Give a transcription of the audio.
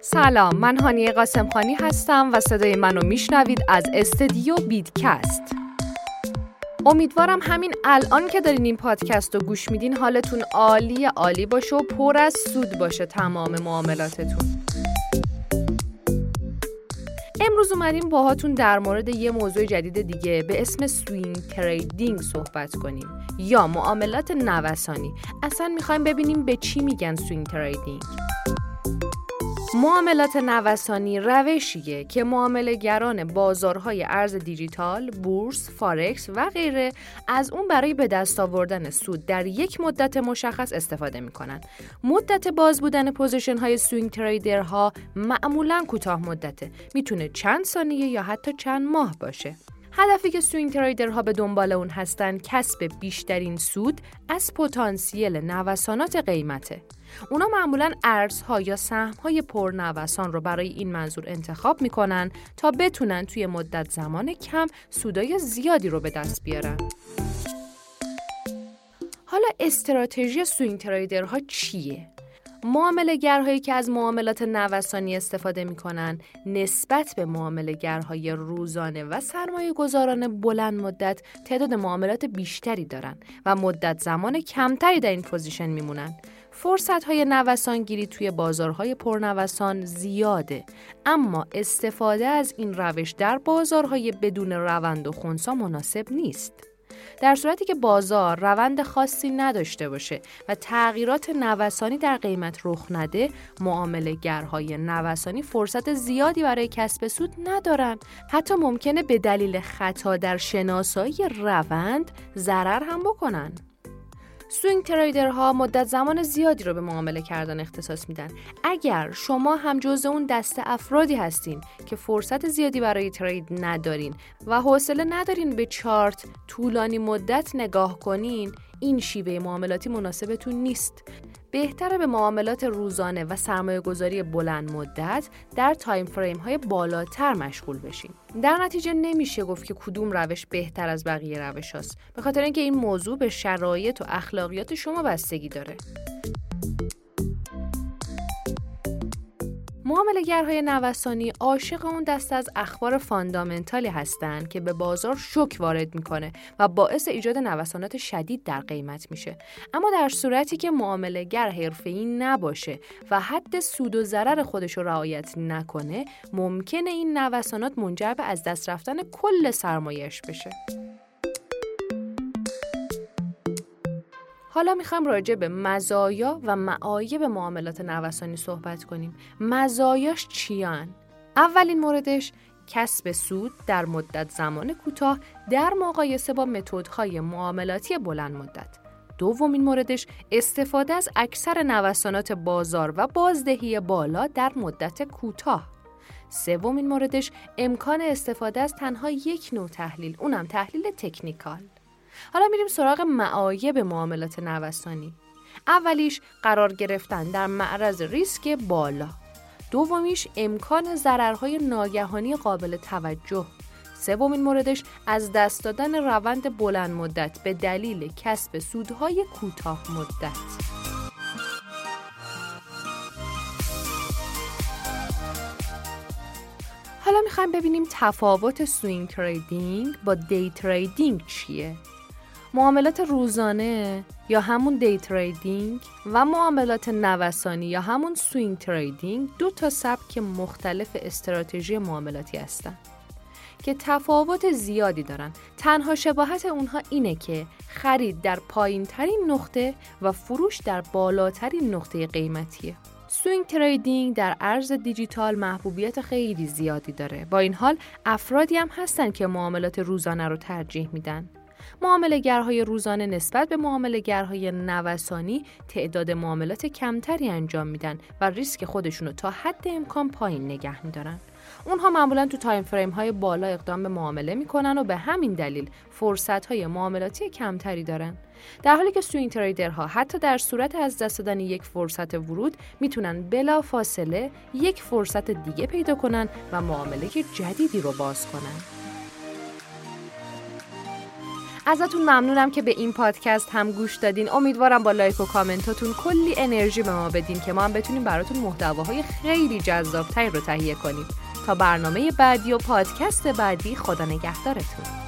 سلام من هانیه قاسم خانی هستم و صدای منو میشنوید از استدیو بیدکست امیدوارم همین الان که دارین این پادکست رو گوش میدین حالتون عالی عالی باشه و پر از سود باشه تمام معاملاتتون. امروز اومدیم باهاتون در مورد یه موضوع جدید دیگه به اسم swing trading صحبت کنیم یا معاملات نوسانی. اصلا می‌خوایم ببینیم به چی میگن swing trading. معاملات نوسانی روشیه که معاملهگران بازارهای ارز دیجیتال، بورس، فارکس و غیره از اون برای به دست آوردن سود در یک مدت مشخص استفاده می‌کنن. مدت باز بودن position های swing trader ها معمولا کوتاه مدته. می‌تونه چند ثانیه یا حتی چند ماه باشه. هدفی که swing trader ها به دنبال اون هستن کسب بیشترین سود از پتانسیل نوسانات قیمته. اونا معمولا ارزها یا سهمهای پرنوسان رو برای این منظور انتخاب می‌کنن تا بتونن توی مدت زمان کم سودای زیادی رو به دست بیارن. حالا استراتژی سوینگ تریدرها چیه؟ معامله که از معاملات نوسانی استفاده می کنن نسبت به معامله گرهای روزانه و سرمایه گذاران بلند مدت تعداد معاملات بیشتری دارن و مدت زمان کمتری در این position میمونن. فرصت های نوسان گیری توی بازارهای پرنوسان زیاده. اما استفاده از این روش در بازارهای بدون روند و خونسا مناسب نیست. در صورتی که بازار روند خاصی نداشته باشه و تغییرات نوسانی در قیمت رخ نده معامله گرهای نوسانی فرصت زیادی برای کسب سود ندارن. حتی ممکنه به دلیل خطا در شناسایی روند ضرر هم بکنن. swing trader ها مدت زمان زیادی رو به معامله کردن اختصاص میدن. اگر شما هم جز اون دست افرادی هستین که فرصت زیادی برای trade ندارین و حوصله ندارین به چارت طولانی مدت نگاه کنین، این شیوه معاملاتی مناسبتون نیست. بهتره به معاملات روزانه و سرمایه گذاری بلند مدت در time frame های بالاتر مشغول بشین. در نتیجه نمیشه گفت که کدوم روش بهتر از بقیه روش هست. به خاطر اینکه این موضوع به شرایط و اخلاقیات شما بستگی داره. معاملهگرهای نوسانی عاشق اون دست از اخبار فاندامنتالی هستند که به بازار شک وارد می‌کنه و باعث ایجاد نوسانات شدید در قیمت میشه. اما در صورتی که معاملهگر حرفه‌ای نباشه و حد سود و ضرر خودش رو رعایت نکنه ممکنه این نوسانات منجر به از دست رفتن کل سرمایش بشه. حالا می‌خوام راجع به مزایا و معایب معاملات نوسانی صحبت کنیم. مزایاش چیان؟ اولین موردش کسب سود در مدت زمان کوتاه در مقایسه با متدهای معاملاتی بلند مدت. دومین موردش استفاده از اکثر نوسانات بازار و بازدهی بالا در مدت کوتاه. سومین موردش امکان استفاده از تنها یک نوع تحلیل اونم تحلیل تکنیکال. حالا میریم سراغ معایب معاملات نوسانی. اولیش قرار گرفتن در معرض ریسک بالا. دومیش امکان ضررهای ناگهانی قابل توجه. سومین موردش از دست دادن روند بلند مدت به دلیل کسب سودهای کوتاه مدت. حالا می‌خوایم ببینیم تفاوت swing trading با day trading چیه. معاملات روزانه یا همون day trading و معاملات نوسانی یا همون swing trading دو تا سبک مختلف استراتژی معاملاتی هستند که تفاوت زیادی دارن. تنها شباهت اونها اینه که خرید در پایین ترین نقطه و فروش در بالاترین نقطه قیمتیه. swing trading در ارز دیجیتال محبوبیت خیلی زیادی داره. با این حال افرادی هم هستن که معاملات روزانه رو ترجیح میدن. معاملهگرهای روزانه نسبت به معاملهگرهای نوسانی تعداد معاملات کمتری انجام میدن و ریسک خودشونو تا حد امکان پایین نگه میدارن. اونها معمولا تو time frame های بالا اقدام به معامله می‌کنن و به همین دلیل فرصت های معاملاتی کمتری دارن. در حالی که سوین تریدرها حتی در صورت از دست دادن یک فرصت ورود می‌تونن بلا فاصله یک فرصت دیگه پیدا کنن و معامله جدیدی رو باز کنن. ازتون ممنونم که به این پادکست هم گوش دادین. امیدوارم با لایک و کامنتاتون کلی انرژی به ما بدین که ما هم بتونیم براتون محتواهای خیلی جذابتری رو تهیه کنیم. تا برنامه بعدی و پادکست بعدی خدا نگهدارتون.